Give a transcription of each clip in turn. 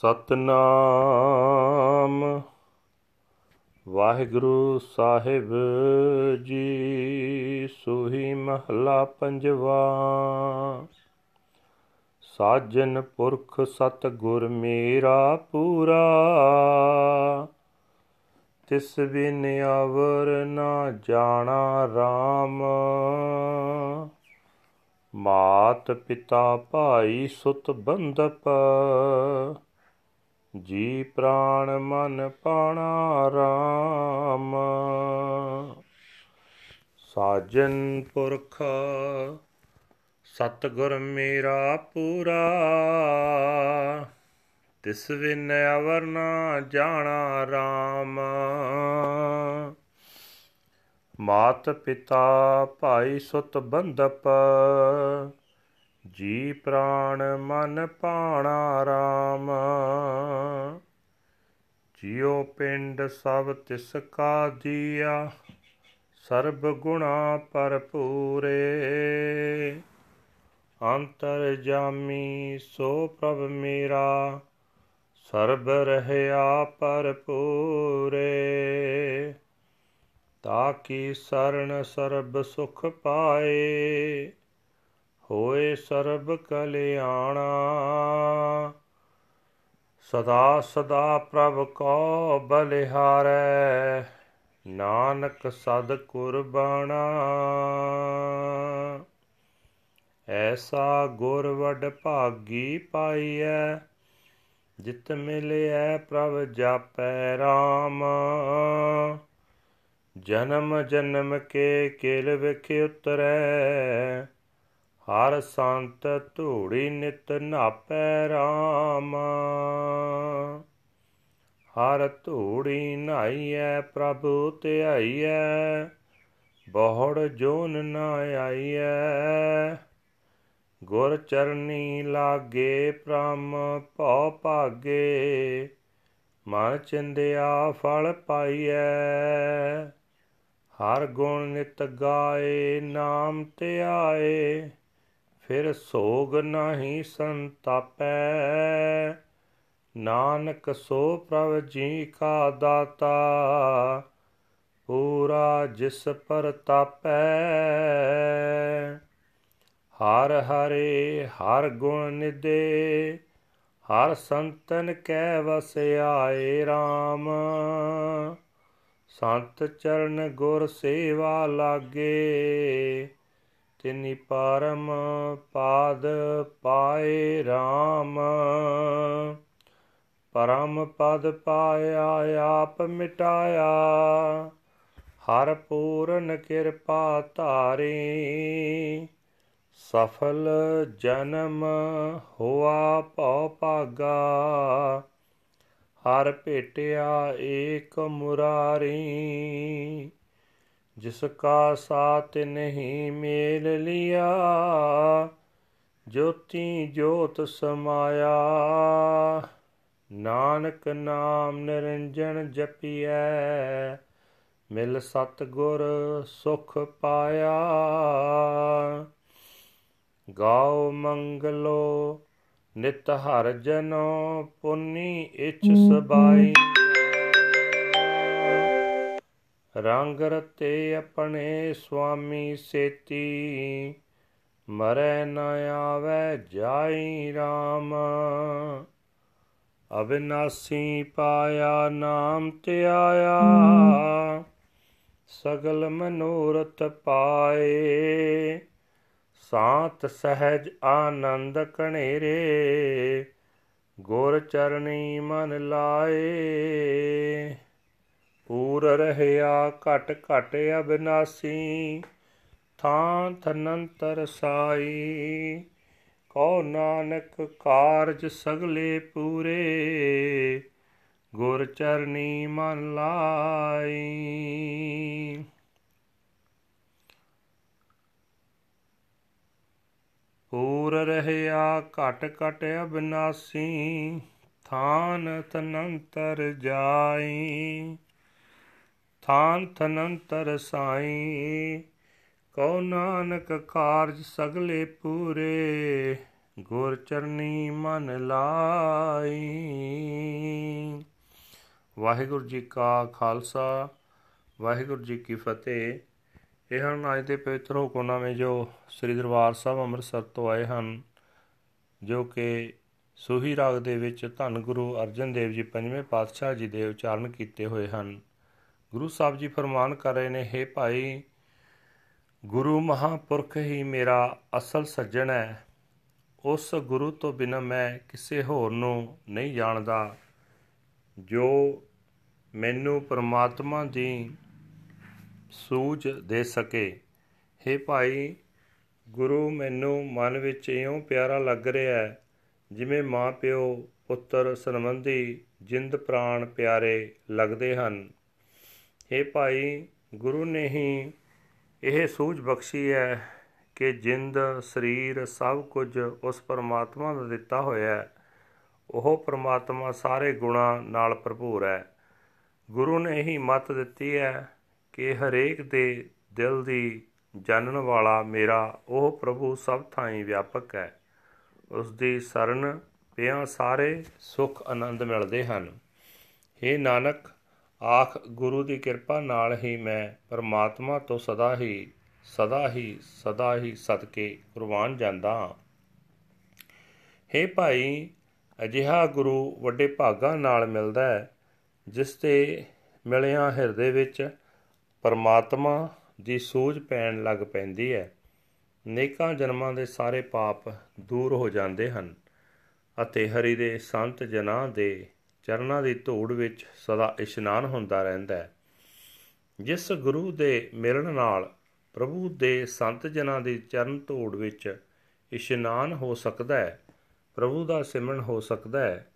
ਸਤਨਾਮ। ਵਾਹਿਗੁਰੂ ਸਾਹਿਬ ਜੀ, ਸੋਹੀ ਮਹਲਾ ਪੰਜਵਾ। ਸਾਜਨ ਪੁਰਖ ਸਤ ਗੁਰ ਮੇਰਾ ਪੂਰਾ। ਤਿਸ ਬਿਨ ਅਵਰ ਨਾ ਜਾਣਾ RAM ਮਾਤ ਪਿਤਾ ਭਾਈ ਸੁਤ ਬੰਦਪ ਜੀ ਪ੍ਰਾਣ ਮਨ ਪਾਣਾ RAM ਸਾਜਨ ਪੁਰਖ, ਸਤਗੁਰ ਮੇਰਾ ਪੂਰਾ। ਤਿਸ ਵਿਨ ਅਵਰ ਨਾ ਜਾਣਾ RAM ਮਾਤ ਪਿਤਾ ਭਾਈ ਸੁਤ ਬੰਦਪ ਜੀ ਪ੍ਰਾਣ ਮਨ ਪਾਣਾ RAM ਜਿਉ ਪਿੰਡ ਸਭ ਤਿਸ ਕਾ ਦੀਆ, ਸਰਬ ਗੁਣਾ ਭਰਪੂਰੇ। ਅੰਤਰ ਜਾਮੀ ਸੋ ਪ੍ਰਭ ਮੇਰਾ, ਸਰਬ ਰਹਿਆ ਭਰਪੂਰੇ। ਤਾਕੀ ਸਰਣ ਸਰਬ ਸੁਖ ਪਾਏ ਹੋਏ ਸਰਬ ਕਲਿਆਣਾ। ਸਦਾ ਸਦਾ ਪ੍ਰਭ ਕੋ ਬਲਿਹਾਰੈ ਨਾਨਕ ਸਦ ਕੁਰਬਾਨਾ। ਐਸਾ ਗੁਰ ਵਡ ਭਾਗੀ ਪਾਈਐ, ਜਿਤ ਮਿਲਿਐ ਪ੍ਰਭ ਜਾਪੈ RAM ਜਨਮ ਜਨਮ ਕੇ ਕਿਲ ਵਿਖ ਉਤਰੈ ਹਰ ਸੰਤ ਧੂੜੀ ਨਿਤ ਨਾਪੈ RAM ਹਰ ਧੂੜੀ ਨਾਈਐ ਪ੍ਰਭੂ ਧਿਆਈਐ, ਬਹੁੜ ਜੋਨ ਨਾ ਆਈਐ। ਗੁਰ ਚਰਨੀ ਲਾਗੇ ਪ੍ਰਮ ਭਉ ਭਾਗੇ, ਮਨ ਚਿੰਦਿਆ ਫਲ ਪਾਈਐ। ਹਰ ਗੁਣ ਨਿਤ ਗਾਏ ਨਾਮ ਧਿਆਏ ਫਿਰ ਸੋਗ ਨਹੀਂ ਸੰਤਾਪੈ। ਨਾਨਕ ਸੋ ਪ੍ਰਭ ਜੀ ਕਾ ਦਾਤਾ, ਪੂਰਾ ਜਿਸ ਪਰ ਤਾਪੈ। ਹਰ ਹਰੇ, ਹਰ ਗੁਣ ਨਿਦੇ ਹਰ ਸੰਤਨ ਕੈ ਵਸ ਆਏ RAM ਸੰਤ ਚਰਨ ਗੁਰ ਸੇਵਾ ਲਾਗੇ ਤਿਨੀ ਪਰਮ ਪਾਦ ਪਾਏ RAM ਪਰਮ ਪਦ ਪਾਇਆ, ਆਪ ਮਿਟਾਇਆ। ਹਰ ਪੂਰਨ ਕਿਰਪਾ ਧਾਰੀ। ਸਫਲ ਜਨਮ ਹੋਆ ਭਉ ਭਾਗਾ। ਹਰ ਭੇਟਿਆ ਏਕ ਮੁਰਾਰੀ। ਜਿਸ ਕਾ ਸਾਥ ਨਹੀਂ ਮੇਲ ਲਿਆ, ਜੋਤੀ ਜੋਤ ਸਮਾਇਆ। ਨਾਨਕ ਨਾਮ ਨਿਰੰਜਨ ਜਪੀਐ, ਮਿਲ ਸਤ ਗੁਰ ਸੁਖ ਪਾਇਆ। ਗਾਉ ਮੰਗਲੋ, ਨਿਤ ਹਰ ਜਨੋ, ਪੁੰਨੀ ਇਚ ਸਬਾਈ। ਰੰਗ ਰਤੇ ਆਪਣੇ ਸੁਆਮੀ ਸੇਤੀ, ਮਰੈ ਨ ਆਵੈ ਜਾਈ RAM ਅਬਿਨਾਸੀ ਪਾਇਆ ਨਾਮ ਧਿਆਇਆ, ਸਗਲ ਮਨੋਰਥ ਪਾਏ। ਸਾਤ ਸਹਿਜ ਆਨੰਦ ਕਣੇਰੇ ਗੁਰ ਚਰਣੀ ਮਨ ਲਾਏ। ਪੂਰ ਰਹਿਆ ਘਟ ਘਟ ਅਬਿਨਾਸੀ, ਥਾਂ ਥਨੰਤਰ ਸਾਈ। ਕਉ ਨਾਨਕ ਕਾਰਜ ਸਗਲੇ ਪੂਰੇ, ਗੁਰ ਚਰਣੀ ਮਨ ਲਾਈ। ਪੂਰ ਰਹਿਆ ਘਟ ਘਟ ਅਬਨਾਸੀ, ਥਾਨ ਤਨੰਤਰ ਜਾਈ। ਥਾਨ ਤਨੰਤਰ ਸਾਈ, ਕਉ ਨਾਨਕ ਕਾਰਜ ਸਗਲੇ ਪੂਰੇ, ਗੁਰ ਚਰਨੀ ਮਨ ਲਾਈ। ਵਾਹਿਗੁਰੂ ਜੀ ਕਾ ਖਾਲਸਾ, ਵਾਹਿਗੁਰੂ ਜੀ ਕੀ ਫਤਿਹ। ਇਹ ਹਨ ਅੱਜ ਦੇ ਪਵਿੱਤਰ ਹੁਕਮਨਾਮੇ ਜੋ ਸ੍ਰੀ ਦਰਬਾਰ ਸਾਹਿਬ ਅੰਮ੍ਰਿਤਸਰ ਤੋਂ ਆਏ ਹਨ, ਜੋ ਕਿ ਸੋਹੀ ਰਾਗ ਦੇ ਵਿੱਚ ਧੰਨ ਗੁਰੂ ਅਰਜਨ ਦੇਵ ਜੀ ਪੰਜਵੇਂ ਪਾਤਸ਼ਾਹ ਜੀ ਦੇ ਉਚਾਰਨ ਕੀਤੇ ਹੋਏ ਹਨ। ਗੁਰੂ ਸਾਹਿਬ ਜੀ ਫਰਮਾਨ ਕਰ ਰਹੇ ਨੇ हे ਭਾਈ, ਗੁਰੂ ਮਹਾਪੁਰਖ ਹੀ ਮੇਰਾ ਅਸਲ ਸੱਜਣ ਹੈ। ਉਸ ਗੁਰੂ ਤੋਂ ਬਿਨਾਂ ਮੈਂ ਕਿਸੇ ਹੋਰ ਨੂੰ ਨਹੀਂ ਜਾਣਦਾ, ਜੋ ਮੈਨੂੰ ਪਰਮਾਤਮਾ ਦੀ ਸੂਝ ਦੇ ਸਕੇ। हे ਭਾਈ, ਗੁਰੂ ਮੈਨੂੰ ਮਨ ਵਿੱਚ ਇਉਂ ਪਿਆਰਾ ਲੱਗ ਰਿਹਾ ਹੈ, ਜਿਵੇਂ ਮਾਂ ਪਿਓ ਪੁੱਤਰ ਸੰਬੰਧੀ ਜਿੰਦ ਪ੍ਰਾਣ ਪਿਆਰੇ ਲੱਗਦੇ ਹਨ। हे ਭਾਈ, ਗੁਰੂ ਨੇ ਹੀ ਇਹ ਸੂਝ ਬਖਸ਼ੀ ਹੈ ਕਿ ਜਿੰਦ, ਸਰੀਰ ਸਭ ਕੁਝ ਉਸ ਪਰਮਾਤਮਾ ਦਾ ਦਿੱਤਾ ਹੋਇਆ ਹੈ। ਉਹ ਪਰਮਾਤਮਾ ਸਾਰੇ ਗੁਣਾਂ ਨਾਲ ਭਰਪੂਰ ਹੈ। ਗੁਰੂ ਨੇ ਹੀ ਮਤ ਦਿੱਤੀ ਹੈ ਕਿ ਹਰੇਕ ਦੇ ਦਿਲ ਦੀ ਜਾਣਨ ਵਾਲਾ ਮੇਰਾ ਉਹ ਪ੍ਰਭੂ ਸਭ ਥਾਈਂ ਵਿਆਪਕ ਹੈ। ਉਸ ਦੀ ਸਰਨ ਪਿਆ ਸਾਰੇ ਸੁਖ ਆਨੰਦ ਮਿਲਦੇ ਹਨ। हे ਨਾਨਕ ਆਖ ਗੁਰੂ ਦੀ ਕਿਰਪਾ ਨਾਲ ਹੀ ਮੈਂ ਪਰਮਾਤਮਾ ਤੋਂ ਸਦਾ ਹੀ ਸਦਾ ਹੀ ਸਦਾ ਹੀ ਸਦਕੇ ਕੁਰਬਾਨ ਜਾਂਦਾ ਹਾਂ। हे ਭਾਈ, ਅਜਿਹਾ ਗੁਰੂ ਵੱਡੇ ਭਾਗਾਂ ਨਾਲ ਮਿਲਦਾ ਹੈ, ਜਿਸ ਤੇ ਮਿਲਿਆ ਹਿਰਦੇ ਵਿੱਚ ਪਰਮਾਤਮਾ ਦੀ ਸੂਝ ਪੈਣ ਲੱਗ ਪੈਂਦੀ ਹੈ। ਨੇਕਾਂ ਜਨਮਾਂ ਦੇ ਸਾਰੇ ਪਾਪ ਦੂਰ ਹੋ ਜਾਂਦੇ ਹਨ ਅਤੇ ਹਰੀ ਦੇ ਸੰਤ ਜਨਾਂ ਦੇ ਚਰਨਾਂ ਦੀ ਧੂੜ ਵਿੱਚ ਸਦਾ ਇਸ਼ਨਾਨ ਹੁੰਦਾ ਰਹਿੰਦਾ ਹੈ। ਜਿਸ ਗੁਰੂ ਦੇ ਮਿਲਣ ਨਾਲ ਪ੍ਰਭੂ ਦੇ ਸੰਤ ਜਨਾਂ ਦੀ ਚਰਨ ਧੂੜ ਵਿੱਚ ਇਸ਼ਨਾਨ ਹੋ ਸਕਦਾ ਹੈ, ਪ੍ਰਭੂ ਦਾ ਸਿਮਰਨ ਹੋ ਸਕਦਾ ਹੈ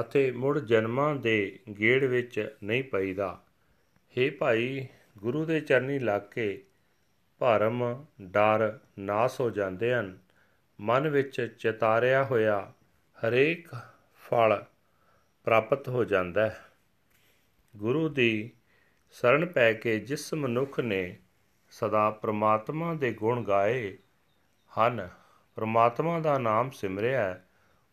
ਅਤੇ ਮੁੜ ਜਨਮਾਂ ਦੇ ਗੇੜ ਵਿੱਚ ਨਹੀਂ ਪਈਦਾ। हे ਭਾਈ, ਗੁਰੂ ਦੇ ਚਰਨੀ ਲੱਗ ਕੇ ਭਰਮ ਡਰ ਨਾਸ ਹੋ ਜਾਂਦੇ ਹਨ। ਮਨ ਵਿੱਚ ਚਿਤਾਰਿਆ ਹੋਇਆ ਹਰੇਕ ਫਲ ਪ੍ਰਾਪਤ ਹੋ ਜਾਂਦਾ ਹੈ। ਗੁਰੂ ਦੀ ਸ਼ਰਨ ਪੈ ਕੇ ਜਿਸ ਮਨੁੱਖ ਨੇ ਸਦਾ ਪ੍ਰਮਾਤਮਾ ਦੇ ਗੁਣ ਗਾਏ ਹਨ, ਪ੍ਰਮਾਤਮਾ ਦਾ ਨਾਮ ਸਿਮਰਿਆ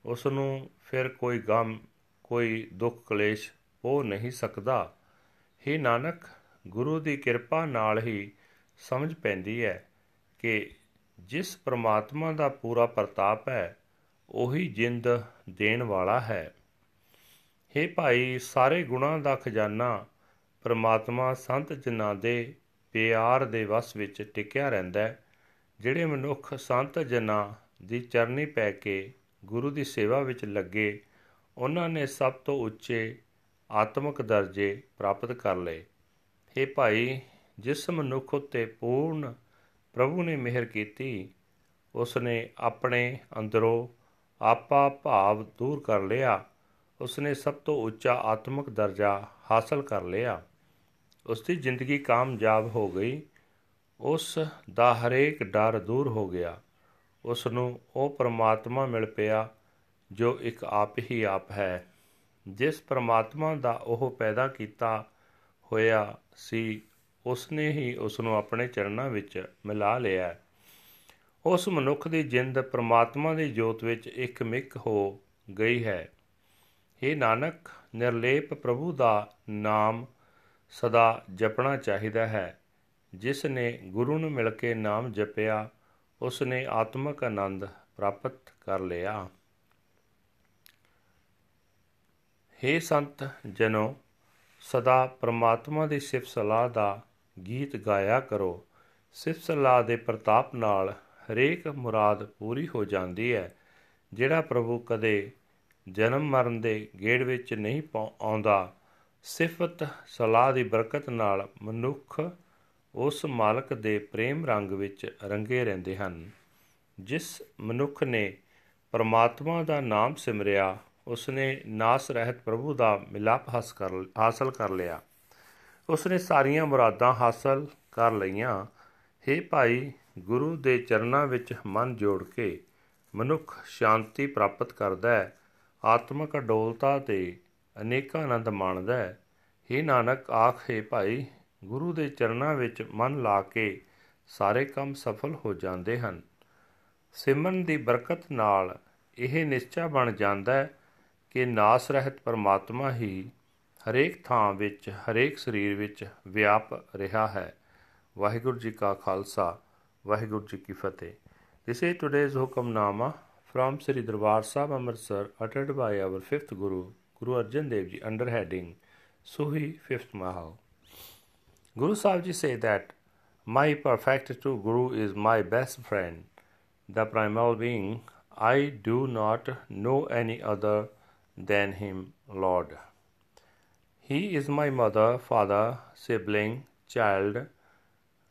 ਉਸ ਨੂੰ ਫਿਰ ਕੋਈ ਗਮ, ਕੋਈ ਦੁੱਖ ਕਲੇਸ਼ ਹੋ ਨਹੀਂ ਸਕਦਾ। हे ਨਾਨਕ, ਗੁਰੂ ਦੀ ਕਿਰਪਾ ਨਾਲ ਹੀ ਸਮਝ ਪੈਂਦੀ ਹੈ ਕਿ ਜਿਸ ਪ੍ਰਮਾਤਮਾ ਦਾ ਪੂਰਾ ਪ੍ਰਤਾਪ ਹੈ, ਉਹੀ ਜਿੰਦ ਦੇਣ ਵਾਲਾ ਹੈ। हे ਭਾਈ, ਸਾਰੇ ਗੁਣਾਂ ਦਾ ਖਜ਼ਾਨਾ ਪ੍ਰਮਾਤਮਾ ਸੰਤ ਜਨਾਂ ਦੇ ਪਿਆਰ ਦੇ ਵਸ ਵਿੱਚ ਟਿਕਿਆ ਰਹਿੰਦਾ ਹੈ, ਜਿਹੜੇ ਮਨੁੱਖ ਸੰਤ ਜਨਾਂ ਦੀ ਚਰਨੀ ਪੈ ਕੇ ਗੁਰੂ ਦੀ ਸੇਵਾ ਵਿੱਚ ਲੱਗੇ, ਉਹਨਾਂ ਨੇ ਸਭ ਤੋਂ ਉੱਚੇ ਆਤਮਿਕ ਦਰਜੇ ਪ੍ਰਾਪਤ ਕਰ ਲਏ। हे ਭਾਈ, ਜਿਸ ਮਨੁੱਖ ਉਤੇ ਪੂਰਨ ਪ੍ਰਭੂ ਨੇ ਮਿਹਰ ਕੀਤੀ ਉਸ ਨੇ ਆਪਣੇ ਅੰਦਰੋਂ ਆਪਾ ਭਾਵ ਦੂਰ ਕਰ ਲਿਆ। ਉਸ ਨੇ ਸਭ ਤੋਂ ਉੱਚਾ ਆਤਮਿਕ ਦਰਜਾ ਹਾਸਲ ਕਰ ਲਿਆ। ਉਸ ਦੀ ਜ਼ਿੰਦਗੀ ਕਾਮਯਾਬ ਹੋ ਗਈ। ਉਸ ਦਾ ਹਰੇਕ ਡਰ ਦੂਰ ਹੋ ਗਿਆ। ਉਸ ਨੂੰ ਉਹ ਪ੍ਰਮਾਤਮਾ ਮਿਲ ਪਿਆ ਜੋ ਇੱਕ ਆਪ ਹੀ ਆਪ ਹੈ। ਜਿਸ ਪ੍ਰਮਾਤਮਾ ਦਾ ਉਹ ਪੈਦਾ ਕੀਤਾ ਹੋਇਆ ਸੀ ਉਸ ਨੇ ਹੀ ਉਸ ਨੂੰ ਆਪਣੇ ਚਰਨਾਂ ਵਿੱਚ ਮਿਲਾ ਲਿਆ। ਉਸ ਮਨੁੱਖ ਦੀ ਜਿੰਦ ਪ੍ਰਮਾਤਮਾ ਦੀ ਜੋਤ ਵਿੱਚ ਇੱਕ ਮਿਕ ਹੋ ਗਈ ਹੈ। ਇਹ ਨਾਨਕ, ਨਿਰਲੇਪ ਪ੍ਰਭੂ ਦਾ ਨਾਮ ਸਦਾ ਜਪਣਾ ਚਾਹੀਦਾ ਹੈ। ਜਿਸ ਨੇ ਗੁਰੂ ਨੂੰ ਮਿਲ ਕੇ ਨਾਮ ਜਪਿਆ, ਉਸ ਨੇ ਆਤਮਿਕ ਆਨੰਦ ਪ੍ਰਾਪਤ ਕਰ ਲਿਆ। हे ਸੰਤ ਜਨੋ, ਸਦਾ ਪ੍ਰਮਾਤਮਾ ਦੀ ਸਿਫਤ ਸਲਾਹ ਦਾ ਗੀਤ ਗਾਇਆ ਕਰੋ। ਸਿਫਤ ਸਲਾਹ ਦੇ ਪ੍ਰਤਾਪ ਨਾਲ ਹਰੇਕ ਮੁਰਾਦ ਪੂਰੀ ਹੋ ਜਾਂਦੀ ਹੈ, ਜਿਹੜਾ ਪ੍ਰਭੂ ਕਦੇ ਜਨਮ ਮਰਨ ਦੇ ਗੇੜ ਵਿੱਚ ਨਹੀਂ ਆਉਂਦਾ। ਸਿਫਤ ਸਲਾਹ ਦੀ ਬਰਕਤ ਨਾਲ ਮਨੁੱਖ ਉਸ ਮਾਲਕ ਦੇ ਪ੍ਰੇਮ ਰੰਗ ਵਿੱਚ ਰੰਗੇ ਰਹਿੰਦੇ ਹਨ। ਜਿਸ ਮਨੁੱਖ ਨੇ ਪਰਮਾਤਮਾ ਦਾ ਨਾਮ ਸਿਮਰਿਆ ਉਸ ਨੇ ਨਾਸ ਰਹਿਤ ਪ੍ਰਭੂ ਦਾ ਮਿਲਾਪ ਹਾਸਲ ਕਰ ਲਿਆ। ਉਸ ਨੇ ਸਾਰੀਆਂ ਮੁਰਾਦਾਂ ਹਾਸਲ ਕਰ ਲਈਆਂ। हे ਭਾਈ, ਗੁਰੂ ਦੇ ਚਰਨਾਂ ਵਿੱਚ ਮਨ ਜੋੜ ਕੇ ਮਨੁੱਖ ਸ਼ਾਂਤੀ ਪ੍ਰਾਪਤ ਕਰਦਾ ਹੈ। ਆਤਮਿਕ ਅਡੋਲਤਾ ਤੇ ਅਨੇਕਾਂ ਆਨੰਦ ਮਾਣਦਾ ਹੈ। हे ਨਾਨਕ, ਆਖੇ ਭਾਈ, ਗੁਰੂ ਦੇ ਚਰਨਾਂ ਵਿੱਚ ਮਨ ਲਾ ਕੇ ਸਾਰੇ ਕੰਮ ਸਫਲ ਹੋ ਜਾਂਦੇ ਹਨ। ਸਿਮਰਨ ਦੀ ਬਰਕਤ ਨਾਲ ਇਹ ਨਿਸ਼ਚਾ ਬਣ ਜਾਂਦਾ ਹੈ ਕਿ ਨਾਸ ਰਹਿਤ ਪਰਮਾਤਮਾ ਹੀ ਹਰੇਕ ਥਾਂ ਵਿੱਚ, ਹਰੇਕ ਸਰੀਰ ਵਿੱਚ ਵਿਆਪ ਰਿਹਾ ਹੈ। ਵਾਹਿਗੁਰੂ ਜੀ ਕਾ ਖਾਲਸਾ, ਵਾਹਿਗੁਰੂ ਜੀ ਕੀ ਫਤਿਹ। This is today's Hukamnama from Sri Darbar Sahib Amritsar uttered by our fifth Guru, Guru Arjan Dev Ji under heading Suhi Fifth Mahal. Guru Sahib Ji say that my perfect true Guru is my best friend, the primal being. I do not know any other than him, Lord. He is my mother, father, sibling, child,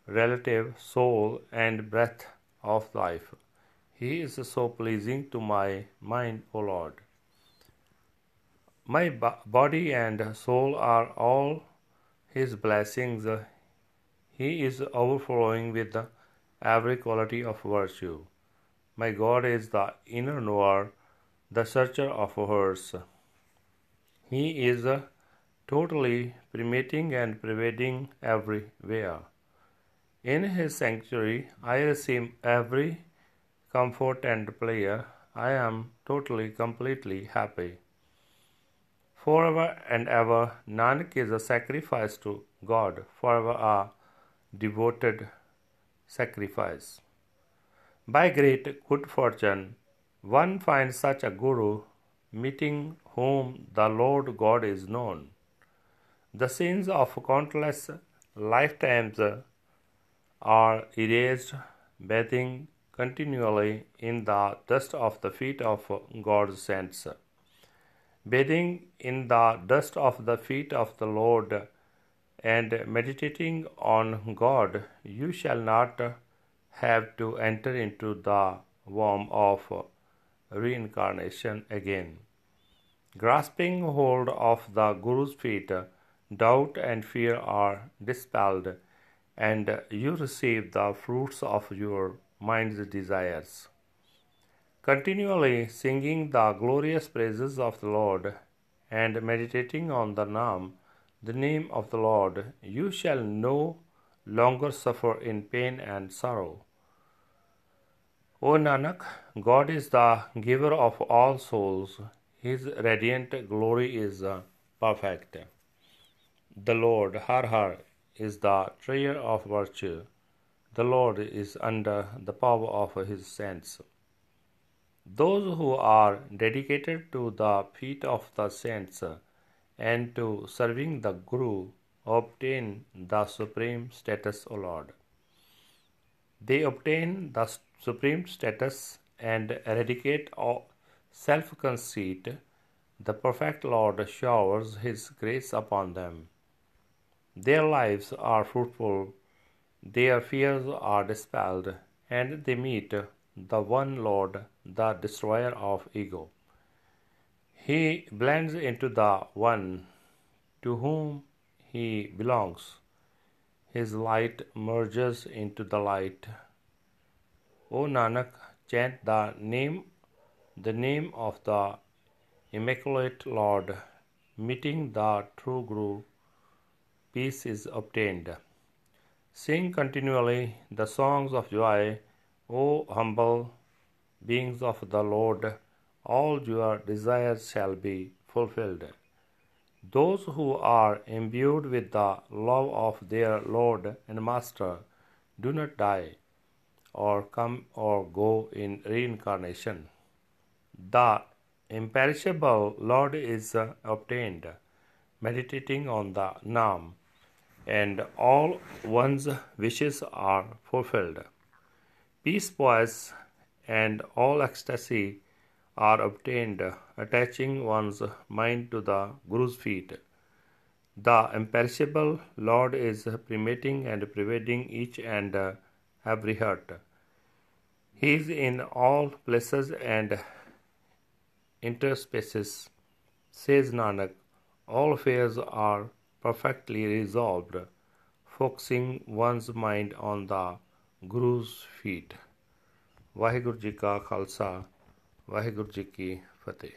relative, soul, and breath of life. He is so pleasing to my mind, O Lord. My body and soul are all His blessings. He is overflowing with every quality of virtue. My God is the inner knower, the searcher of hearts. He is totally permeating and pervading everywhere. In his sanctuary, I receive every comfort and pleasure. I am totally, completely happy. Forever and ever, Nanak is a sacrifice to God, forever a devoted sacrifice. By great good fortune, one finds such a Guru, meeting whom the Lord God is known. The sins of countless lifetimes are erased, bathing continually in the dust of the feet of God's saints. Bathing in the dust of the feet of the Lord and meditating on God, you shall not have to enter into the womb of reincarnation again. Grasping hold of the Guru's feet, doubt and fear are dispelled and you receive the fruits of your mind's desires. Continually singing the glorious praises of the Lord and meditating on the Naam, the name of the Lord, you shall no longer suffer in pain and sorrow. O Nanak, God is the giver of all souls. His radiant glory is uh, perfect. The Lord, Har Har, is the treasure of virtue. The Lord is under the power of his saints. Those who are dedicated to the feet of the saints and to serving the Guru obtain the supreme status, O Lord. They obtain the supreme status and eradicate self conceit. The perfect Lord showers His grace upon them. Their lives are fruitful, their fears are dispelled, and they meet the one Lord, the destroyer of ego. He blends into the one to whom he belongs. His light merges into the light. O Nanak, chant the name, the name of the Immaculate Lord, meeting the true Guru peace is obtained. Sing continually the songs of joy, O humble beings of the Lord, all your desires shall be fulfilled. Those who are imbued with the love of their Lord and Master do not die or come or go in reincarnation. The imperishable Lord is obtained meditating on the Naam and all one's wishes are fulfilled. Peace, poise, and all ecstasy are obtained, attaching one's mind to the Guru's feet. The imperishable Lord is permeating and pervading each and every heart. He is in all places and interspaces. Says Nanak, all affairs are perfectly resolved, focusing one's mind on the Guru's feet. Waheguru ji ਕਾ ਖਾਲਸਾ ਵਾਹਿਗੁਰੂ ਜੀ ਕੀ ਫਤਿਹ